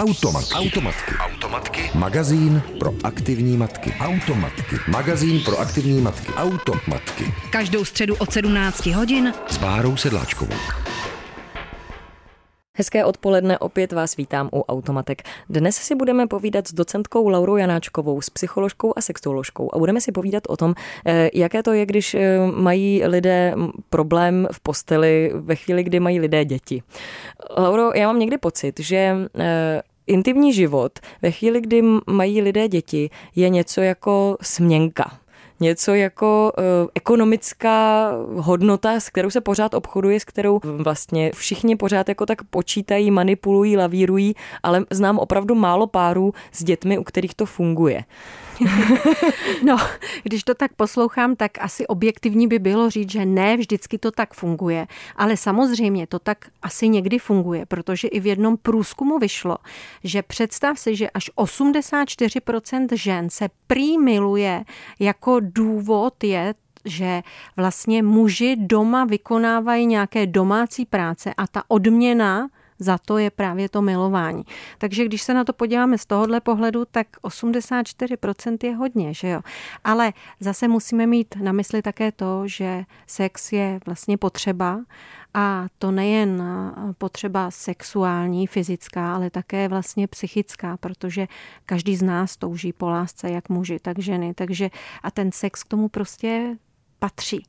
Automatky. Automatky. Automatky. Magazín pro aktivní matky. Automatky. Magazín pro aktivní matky. Automatky. Každou středu od 17 hodin S Bárou Sedláčkovou. Hezké odpoledne, opět vás vítám u Automatek. Dnes si budeme povídat s docentkou Laurou Janáčkovou, s psycholožkou a sexuoložkou a budeme si povídat o tom, eh, jaké to je, když eh, mají lidé problém v posteli ve chvíli, kdy mají lidé děti. Lauro, já mám někdy pocit, že eh, intimní život ve chvíli, kdy mají lidé děti, je něco jako směnka něco jako uh, ekonomická hodnota, s kterou se pořád obchoduje, s kterou vlastně všichni pořád jako tak počítají, manipulují, lavírují, ale znám opravdu málo párů s dětmi, u kterých to funguje. no, když to tak poslouchám, tak asi objektivní by bylo říct, že ne, vždycky to tak funguje. Ale samozřejmě to tak asi někdy funguje, protože i v jednom průzkumu vyšlo, že představ si, že až 84% žen se prý miluje jako důvod je že vlastně muži doma vykonávají nějaké domácí práce a ta odměna za to je právě to milování. Takže když se na to podíváme z tohohle pohledu, tak 84% je hodně, že jo. Ale zase musíme mít na mysli také to, že sex je vlastně potřeba a to nejen potřeba sexuální, fyzická, ale také vlastně psychická, protože každý z nás touží po lásce, jak muži, tak ženy. Takže a ten sex k tomu prostě patří.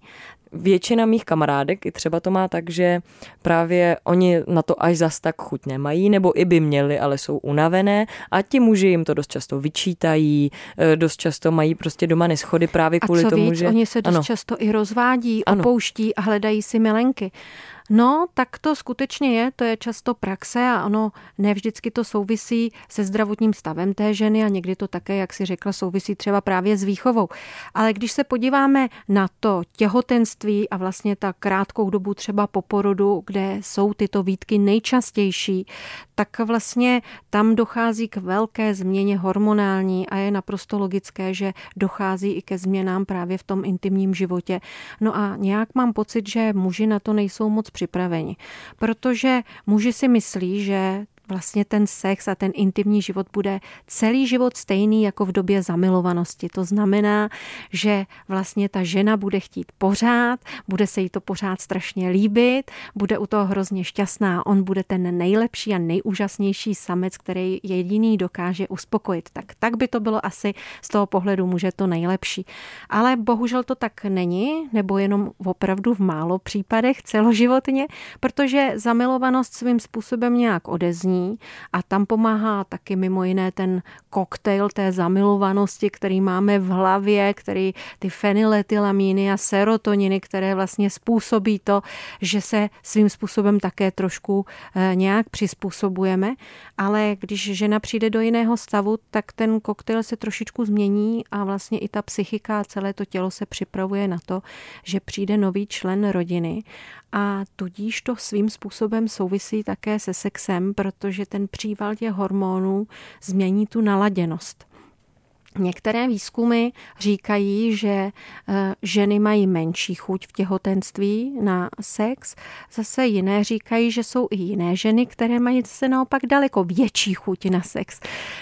Většina mých kamarádek i třeba to má tak, že právě oni na to až zas tak chuť nemají, nebo i by měli, ale jsou unavené a ti muži jim to dost často vyčítají, eh, dost často mají prostě doma neschody právě kvůli a co tomu, víc, že... oni se dost ano. často i rozvádí, ano. opouští a hledají si milenky. No, tak to skutečně je, to je často praxe a ono ne vždycky to souvisí se zdravotním stavem té ženy a někdy to také, jak si řekla, souvisí třeba právě s výchovou. Ale když se podíváme na to těhotenství a vlastně ta krátkou dobu třeba po porodu, kde jsou tyto výtky nejčastější, tak vlastně tam dochází k velké změně hormonální a je naprosto logické, že dochází i ke změnám právě v tom intimním životě. No a nějak mám pocit, že muži na to nejsou moc připraveni, protože muži si myslí, že vlastně ten sex a ten intimní život bude celý život stejný jako v době zamilovanosti. To znamená, že vlastně ta žena bude chtít pořád, bude se jí to pořád strašně líbit, bude u toho hrozně šťastná, on bude ten nejlepší a nejúžasnější samec, který jediný dokáže uspokojit. Tak, tak by to bylo asi z toho pohledu muže to nejlepší. Ale bohužel to tak není, nebo jenom opravdu v málo případech celoživotně, protože zamilovanost svým způsobem nějak odezní a tam pomáhá taky mimo jiné ten koktejl té zamilovanosti, který máme v hlavě, který ty fenyletylamíny a serotoniny, které vlastně způsobí to, že se svým způsobem také trošku eh, nějak přizpůsobujeme, ale když žena přijde do jiného stavu, tak ten koktejl se trošičku změní a vlastně i ta psychika a celé to tělo se připravuje na to, že přijde nový člen rodiny a tudíž to svým způsobem souvisí také se sexem, protože ten příval těch hormonů změní tu naladěnost. Některé výzkumy říkají, že eh, ženy mají menší chuť v těhotenství na sex, zase jiné říkají, že jsou i jiné ženy, které mají zase naopak daleko větší chuť na sex.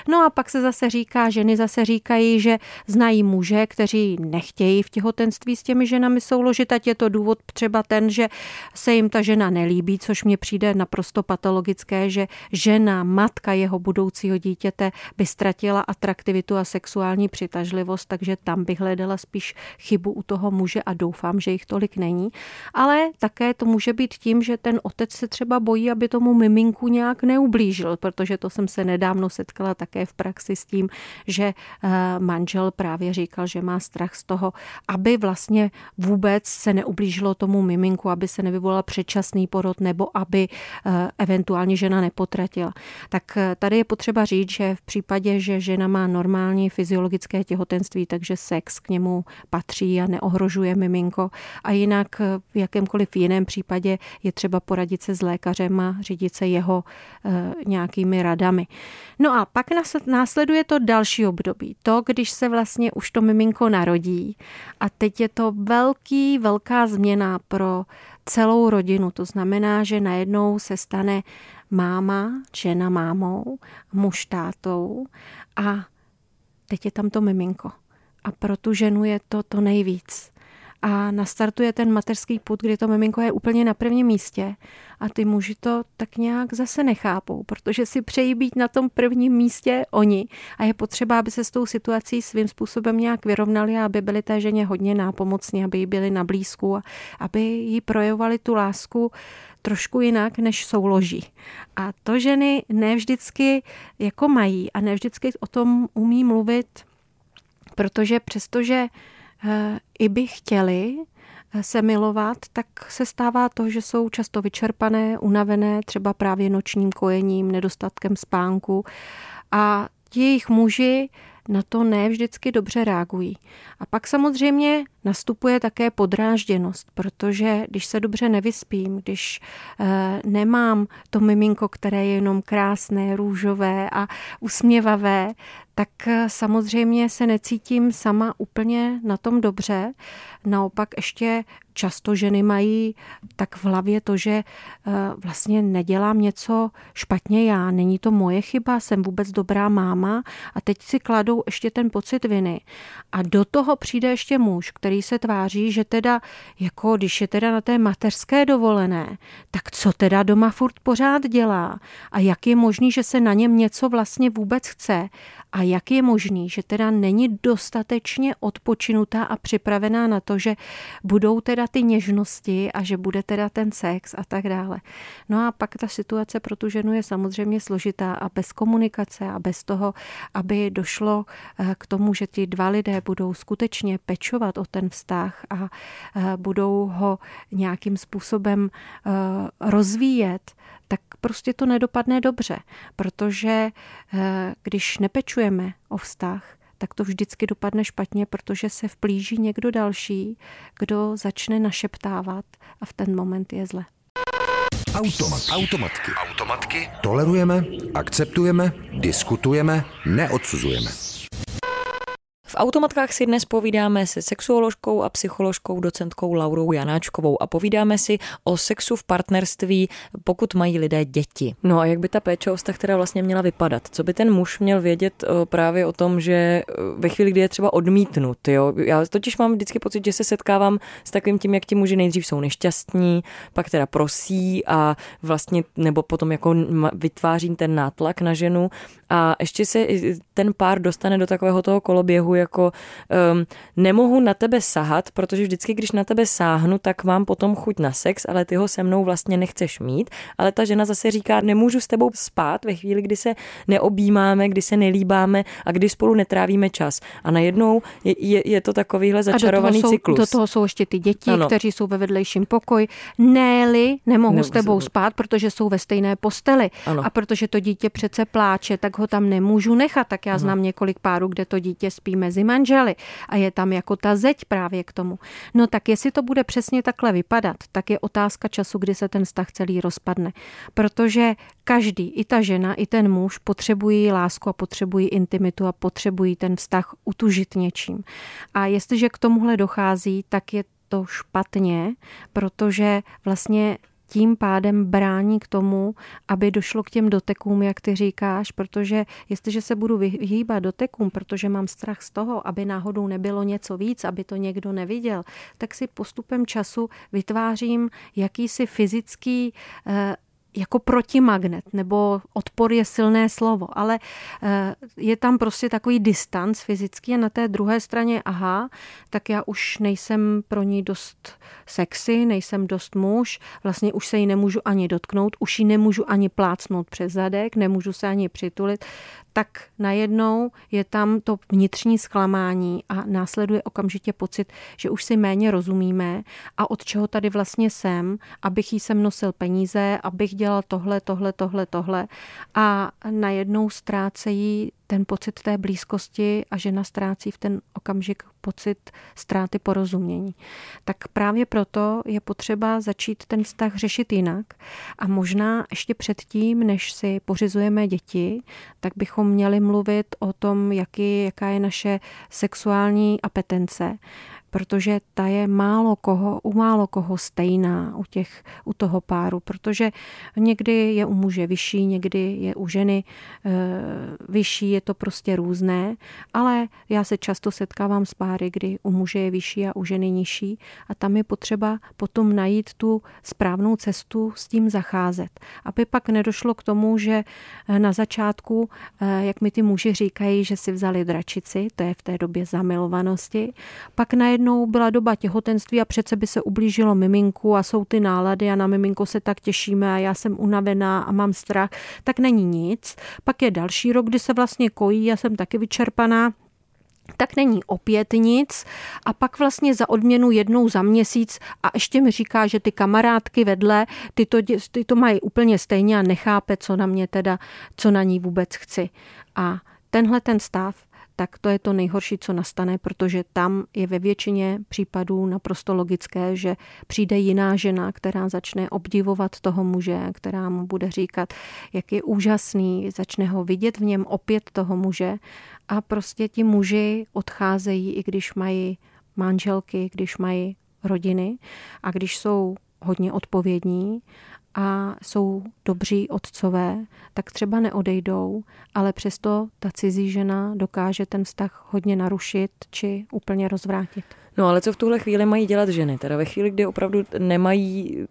No a pak se zase říká, ženy zase říkají, že znají muže, kteří nechtějí v těhotenství s těmi ženami souložit, ať je to důvod třeba ten, že se jim ta žena nelíbí, což mně přijde naprosto patologické, že žena, matka jeho budoucího dítěte by ztratila atraktivitu a sexu sexuální přitažlivost, takže tam bych hledala spíš chybu u toho muže a doufám, že jich tolik není. Ale také to může být tím, že ten otec se třeba bojí, aby tomu miminku nějak neublížil, protože to jsem se nedávno setkala také v praxi s tím, že eh, manžel právě říkal, že má strach z toho, aby vlastně vůbec se neublížilo tomu miminku, aby se nevyvolal předčasný porod nebo aby eh, eventuálně žena nepotratila. Tak eh, tady je potřeba říct, že v případě, že žena má normální fyziologický fyziologické těhotenství, takže sex k němu patří a neohrožuje miminko. A jinak v jakémkoliv jiném případě je třeba poradit se s lékařem a řídit se jeho e, nějakými radami. No a pak následuje to další období. To, když se vlastně už to miminko narodí a teď je to velký, velká změna pro celou rodinu. To znamená, že najednou se stane máma, žena mámou, muž tátou a teď je tam to miminko. A pro tu ženu je to to nejvíc a nastartuje ten mateřský put, kdy to miminko je úplně na prvním místě a ty muži to tak nějak zase nechápou, protože si přejí být na tom prvním místě oni a je potřeba, aby se s tou situací svým způsobem nějak vyrovnali a aby byli té ženě hodně nápomocní, aby jí byli na blízku a aby jí projevovali tu lásku trošku jinak, než souloží. A to ženy ne vždycky jako mají a ne vždycky o tom umí mluvit, protože přestože i by chtěli eh, se milovat, tak se stává to, že jsou často vyčerpané, unavené, třeba právě nočním kojením, nedostatkem spánku a jejich muži na to ne vždycky dobře reagují. A pak samozřejmě nastupuje také podrážděnost, protože když se dobře nevyspím, když e, nemám to miminko, které je jenom krásné, růžové a usměvavé, tak eh, samozřejmě se necítím sama úplně na tom dobře. Naopak ještě často ženy mají tak v hlavě to, že eh, vlastně nedělám něco špatně já, není to moje chyba, jsem vůbec dobrá máma a teď si kladou ještě ten pocit viny. A do toho přijde ještě muž, který se tváří, že teda, jako když je teda na té mateřské dovolené, tak co teda doma furt pořád dělá? A jak je možný, že se na něm něco vlastně vůbec chce a jak je možný, že teda není dostatečně odpočinutá a připravená na to, že budou teda ty něžnosti a že bude teda ten sex a tak dále. No a pak ta situace pro tu ženu je samozřejmě složitá a bez komunikace a bez toho, aby došlo eh, k tomu, že ti dva lidé budou skutečně pečovat o ten vztah a eh, budou ho nějakým způsobem eh, rozvíjet, tak prostě to nedopadne dobře, protože když nepečujeme o vztah, tak to vždycky dopadne špatně, protože se vplíží někdo další, kdo začne našeptávat a v ten moment je zle. Automat. Automatky. Automatky. Tolerujeme, akceptujeme, diskutujeme, neodsuzujeme. V automatkách si dnes povídáme se sexuoložkou a psycholožkou docentkou Laurou Janáčkovou a povídáme si o sexu v partnerství, pokud mají lidé děti. No a jak by ta péče o vztah teda vlastně měla vypadat? Co by ten muž měl vědět eh, právě o tom, že eh, ve chvíli, kdy je třeba odmítnut, jo? Já totiž mám vždycky pocit, že se setkávám s takovým tím, jak ti muži nejdřív jsou nešťastní, pak teda prosí a vlastně, nebo potom jako vytváří ten nátlak na ženu a ještě se ten pár dostane do takového toho koloběhu, jako um, nemohu na tebe sahat, protože vždycky, když na tebe sáhnu, tak mám potom chuť na sex, ale ty ho se mnou vlastně nechceš mít. Ale ta žena zase říká, nemůžu s tebou spát ve chvíli, kdy se neobjímáme, kdy se nelíbáme a kdy spolu netrávíme čas. A najednou je, je, je to takovýhle začarovaný a do toho cyklus. Jsou, do toho jsou ještě ty děti, ano. kteří jsou ve vedlejším pokoji. Néli nemohu ne, s tebou spát, protože jsou ve stejné posteli. Ano. A protože to dítě přece pláče, tak ho tam nemůžu nechat. Tak já znám ano. několik párů, kde to dítě spí mezi manželi a je tam jako ta zeď právě k tomu. No tak jestli to bude přesně takhle vypadat, tak je otázka času, kdy se ten vztah celý rozpadne. Protože každý, i ta žena, i ten muž potřebují lásku a potřebují intimitu a potřebují ten vztah utužit něčím. A jestliže k tomuhle dochází, tak je to špatně, protože vlastně tím pádem brání k tomu, aby došlo k těm dotekům, jak ty říkáš, protože jestliže se budu vyhýbat dotekům, protože mám strach z toho, aby náhodou nebylo něco víc, aby to někdo neviděl, tak si postupem času vytvářím jakýsi fyzický eh, jako protimagnet, nebo odpor je silné slovo, ale eh, je tam prostě takový distanc fyzický a na té druhé straně, aha, tak já už nejsem pro ní dost sexy, nejsem dost muž, vlastně už se jí nemůžu ani dotknout, už ji nemůžu ani plácnout přes zadek, nemůžu se ani přitulit, tak najednou je tam to vnitřní zklamání a následuje okamžitě pocit, že už si méně rozumíme a od čeho tady vlastně jsem, abych jí sem nosil peníze, abych dělal tohle, tohle, tohle, tohle. A najednou ztrácejí ten pocit té blízkosti a žena ztrácí v ten okamžik pocit ztráty porozumění. Tak právě proto je potřeba začít ten vztah řešit jinak a možná ještě předtím, než si pořizujeme děti, tak bychom měli mluvit o tom, jaký, jaká je naše sexuální apetence, protože ta je málo koho, u málo koho stejná u, těch, u toho páru, protože někdy je u muže vyšší, někdy je u ženy e, vyšší, je to prostě různé, ale já se často setkávám s páry, kdy u muže je vyšší a u ženy nižší a tam je potřeba potom najít tu správnou cestu s tím zacházet, aby pak nedošlo k tomu, že na začátku, e, jak mi ty muži říkají, že si vzali dračici, to je v té době zamilovanosti, pak najednou byla doba těhotenství a přece by se ublížilo miminku a jsou ty nálady a na miminko se tak těšíme a já jsem unavená a mám strach, tak není nic. Pak je další rok, kdy se vlastně kojí, já jsem taky vyčerpaná, tak není opět nic a pak vlastně za odměnu jednou za měsíc a ještě mi říká, že ty kamarádky vedle, ty to, ty to mají úplně stejně a nechápe, co na mě teda, co na ní vůbec chci. A tenhle ten stav tak to je to nejhorší, co nastane, protože tam je ve většině případů naprosto logické, že přijde jiná žena, která začne obdivovat toho muže, která mu bude říkat, jak je úžasný, začne ho vidět v něm opět toho muže. A prostě ti muži odcházejí, i když mají manželky, když mají rodiny. A když jsou hodně odpovědní a jsou dobří otcové, tak třeba neodejdou, ale přesto ta cizí žena dokáže ten vztah hodně narušit či úplně rozvrátit. No ale co v tuhle chvíli mají dělat ženy? Teda ve chvíli, kdy opravdu nemají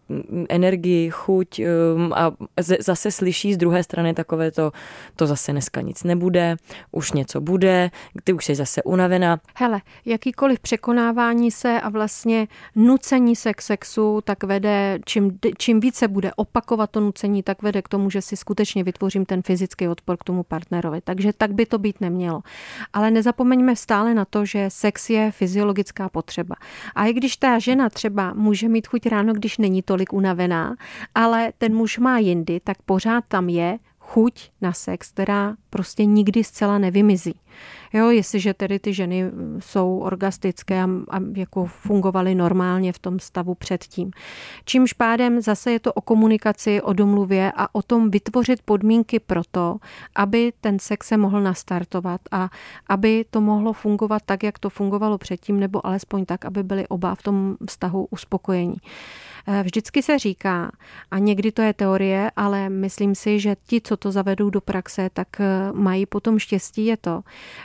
energii, chuť um, a zase slyší z druhé strany takové to, to zase dneska nic nebude, už něco bude, ty už jsi zase unavená. Hele, jakýkoliv překonávání se a vlastně nucení se k sexu, tak vede, čím, čím více bude opakovat to nucení, tak vede k tomu, že si skutečně vytvořím ten fyzický odpor k tomu partnerovi. Takže tak by to být nemělo. Ale nezapomeňme stále na to, že sex je fyziologická potřeba. A i když ta žena třeba může mít chuť ráno, když není tolik unavená, ale ten muž má jindy, tak pořád tam je chuť na sex, která prostě nikdy zcela nevymizí. Jo, jestliže tedy ty ženy jsou orgastické a, a jako fungovaly normálně v tom stavu předtím. Čímž pádem zase je to o komunikaci, o domluvě a o tom vytvořit podmínky pro to, aby ten sex se mohl nastartovat a aby to mohlo fungovat tak, jak to fungovalo předtím, nebo alespoň tak, aby byly oba v tom vztahu uspokojení. Eh, vždycky se říká, a někdy to je teorie, ale myslím si, že ti, co to zavedou do praxe, tak eh, mají potom štěstí, je to,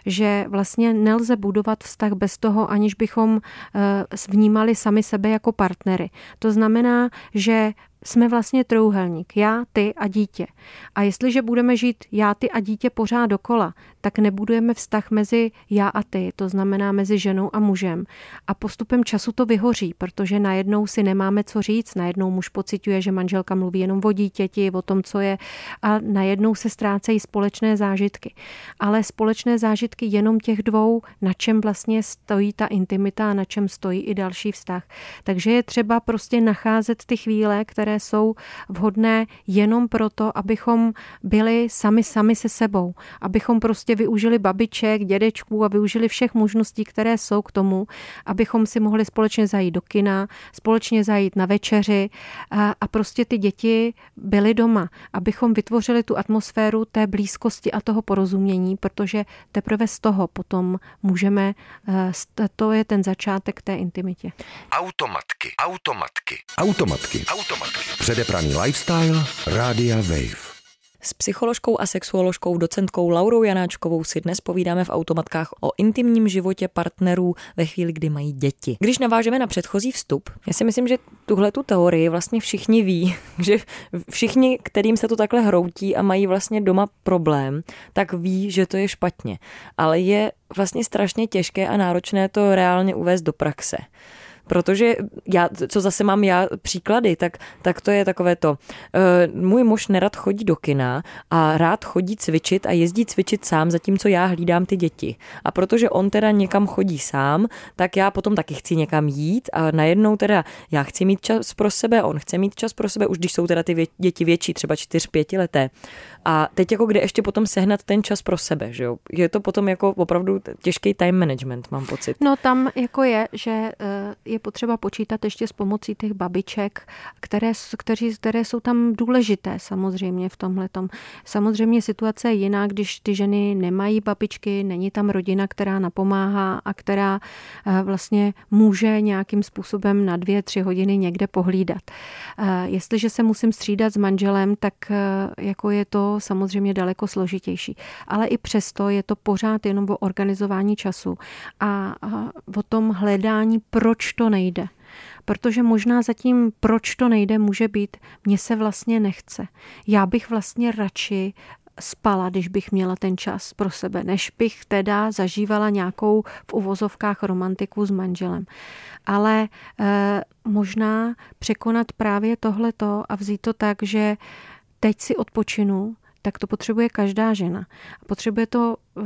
že vlastně nelze budovat vztah bez toho, aniž bychom eh, vnímali sami sebe jako partnery. To znamená, že jsme vlastně trouhelník. Já, ty a dítě. A jestliže budeme žít já, ty a dítě pořád dokola, tak nebudujeme vztah mezi já a ty, to znamená mezi ženou a mužem. A postupem času to vyhoří, protože najednou si nemáme co říct, najednou muž pociťuje, že manželka mluví jenom o dítěti, o tom, co je, a najednou se ztrácejí společné zážitky. Ale společné zážitky jenom těch dvou, na čem vlastně stojí ta intimita a na čem stojí i další vztah. Takže je třeba prostě nacházet ty chvíle, které jsou vhodné jenom proto, abychom byli sami sami se sebou, abychom prostě prostě využili babiček, dědečků a využili všech možností, které jsou k tomu, abychom si mohli společně zajít do kina, společně zajít na večeři a, a prostě ty děti byly doma, abychom vytvořili tu atmosféru té blízkosti a toho porozumění, protože teprve z toho potom můžeme, eh, to je ten začátek té intimitě. Automatky, automatky, automatky, automatky. Předepraný lifestyle, Rádia Wave. S psycholožkou a sexuoložkou docentkou Laurou Janáčkovou si dnes povídáme v automatkách o intimním životě partnerů ve chvíli, kdy mají děti. Když navážeme na předchozí vstup, já si myslím, že tuhle tu teorii vlastně všichni ví, že všichni, kterým se to takhle hroutí a mají vlastně doma problém, tak ví, že to je špatně. Ale je vlastně strašně těžké a náročné to reálně uvést do praxe. Protože já, co zase mám já příklady, tak, tak to je takové to. Uh, můj muž nerad chodí do kina a rád chodí cvičit a jezdí cvičit sám, zatímco já hlídám ty děti. A protože on teda někam chodí sám, tak já potom taky chci někam jít a najednou teda já chci mít čas pro sebe, on chce mít čas pro sebe, už když jsou teda ty děti větší, třeba 4-5 leté. A teď jako kde ještě potom sehnat ten čas pro sebe, že jo? Je to potom jako opravdu těžký time management, mám pocit. No tam jako je, že uh, je potřeba počítat ještě s pomocí těch babiček, které, kteří, které jsou tam důležité samozřejmě v tomhle. Samozřejmě situace je jiná, když ty ženy nemají babičky, není tam rodina, která napomáhá a která eh, vlastně může nějakým způsobem na dvě, tři hodiny někde pohlídat. Eh, jestliže se musím střídat s manželem, tak jako je to samozřejmě daleko složitější. Ale i přesto je to pořád jenom o organizování času a o tom hledání, proč to nejde. Protože možná zatím, proč to nejde, může být, mně se vlastně nechce. Já bych vlastně radši spala, když bych měla ten čas pro sebe, než bych teda zažívala nějakou v uvozovkách romantiku s manželem. Ale e, možná překonat právě tohleto a vzít to tak, že teď si odpočinu, tak to potřebuje každá žena. Potřebuje to eh,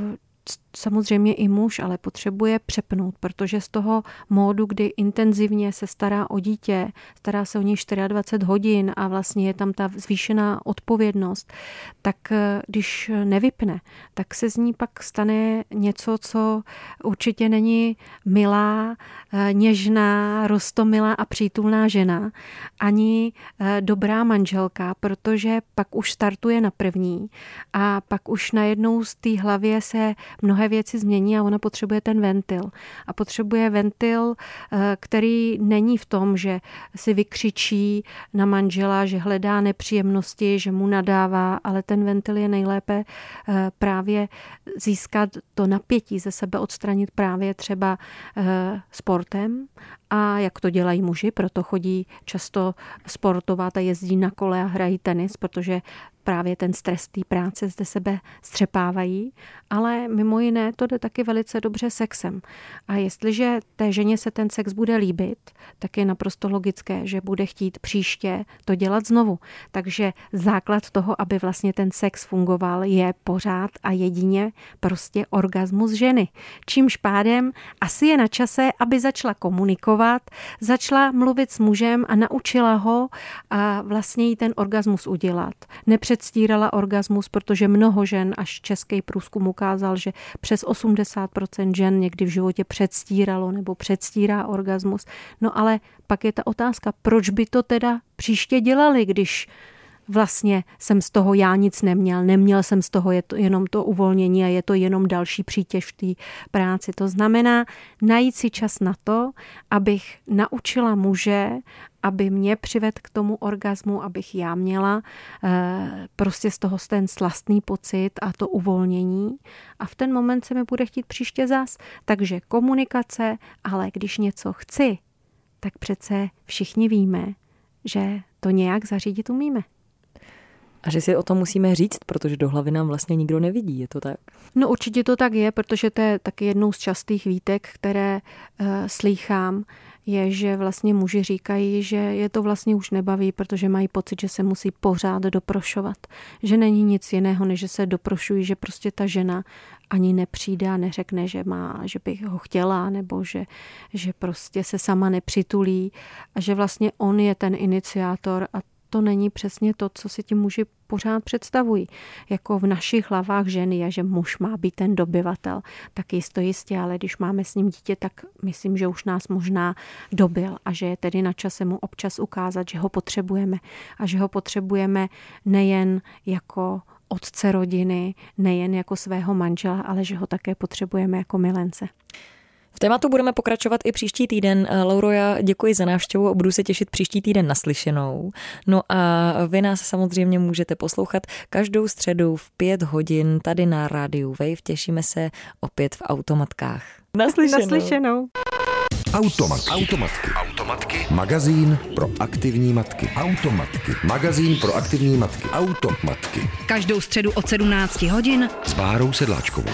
samozřejmě i muž, ale potřebuje přepnout, protože z toho módu, kdy intenzivně se stará o dítě, stará se o něj 24 hodin a vlastně je tam ta zvýšená odpovědnost, tak eh, když nevypne, tak se z ní pak stane něco, co určitě není milá, eh, něžná, rostomilá a přítulná žena, ani eh, dobrá manželka, protože pak už startuje na první a pak už najednou z té hlavě se mnohé věci změní a ona potřebuje ten ventil. A potřebuje ventil, eh, který není v tom, že si vykřičí na manžela, že hledá nepříjemnosti, že mu nadává, ale ten ventil je nejlépe eh, právě získat to napětí ze sebe, odstranit právě třeba eh, sportem a jak to dělají muži, proto chodí často sportovat a jezdí na kole a hrají tenis, protože právě ten stres té práce zde sebe střepávají, ale mimo jiné to jde taky velice dobře sexem. A jestliže té ženě se ten sex bude líbit, tak je naprosto logické, že bude chtít příště to dělat znovu. Takže základ toho, aby vlastně ten sex fungoval, je pořád a jedině prostě orgasmus ženy. Čímž pádem asi je na čase, aby začala komunikovat, začala mluvit s mužem a naučila ho a vlastně jí ten orgasmus udělat. Nepřed předstírala orgasmus, protože mnoho žen, až český průzkum ukázal, že přes 80% žen někdy v životě předstíralo nebo předstírá orgasmus. No ale pak je ta otázka, proč by to teda příště dělali, když vlastně jsem z toho já nic neměl, neměl jsem z toho je to jenom to uvolnění a je to jenom další přítěž v té práci. To znamená najít si čas na to, abych naučila muže, aby mě přived k tomu orgasmu, abych já měla eh, prostě z toho ten slastný pocit a to uvolnění a v ten moment se mi bude chtít příště zas. Takže komunikace, ale když něco chci, tak přece všichni víme, že to nějak zařídit umíme. A že si o tom musíme říct, protože do hlavy nám vlastně nikdo nevidí, je to tak? No určitě to tak je, protože to je taky jednou z častých výtek, které uh, slýchám, je, že vlastně muži říkají, že je to vlastně už nebaví, protože mají pocit, že se musí pořád doprošovat. Že není nic jiného, než že se doprošují, že prostě ta žena ani nepřijde a neřekne, že má, že bych ho chtěla, nebo že, že prostě se sama nepřitulí a že vlastně on je ten iniciátor a to není přesně to, co si ti muži pořád představují. Jako v našich hlavách ženy je, že muž má být ten dobyvatel. Tak jisto jistě, ale když máme s ním dítě, tak myslím, že už nás možná dobil a že je tedy na čase mu občas ukázat, že ho potřebujeme a že ho potřebujeme nejen jako otce rodiny, nejen jako svého manžela, ale že ho také potřebujeme jako milence. V tématu budeme pokračovat i příští týden. Eh, Lauro, já děkuji za návštěvu a budu se těšit příští týden naslyšenou. No a vy nás samozřejmě můžete poslouchat každou středu v pět hodin tady na rádiu Wave. Těšíme se opět v automatkách. Naslyšenou. naslyšenou. Automat. Automatky. Automatky. Magazín pro aktivní matky. Automatky. Magazín pro aktivní matky. Automatky. Každou středu od 17 hodin s Bárou Sedláčkovou.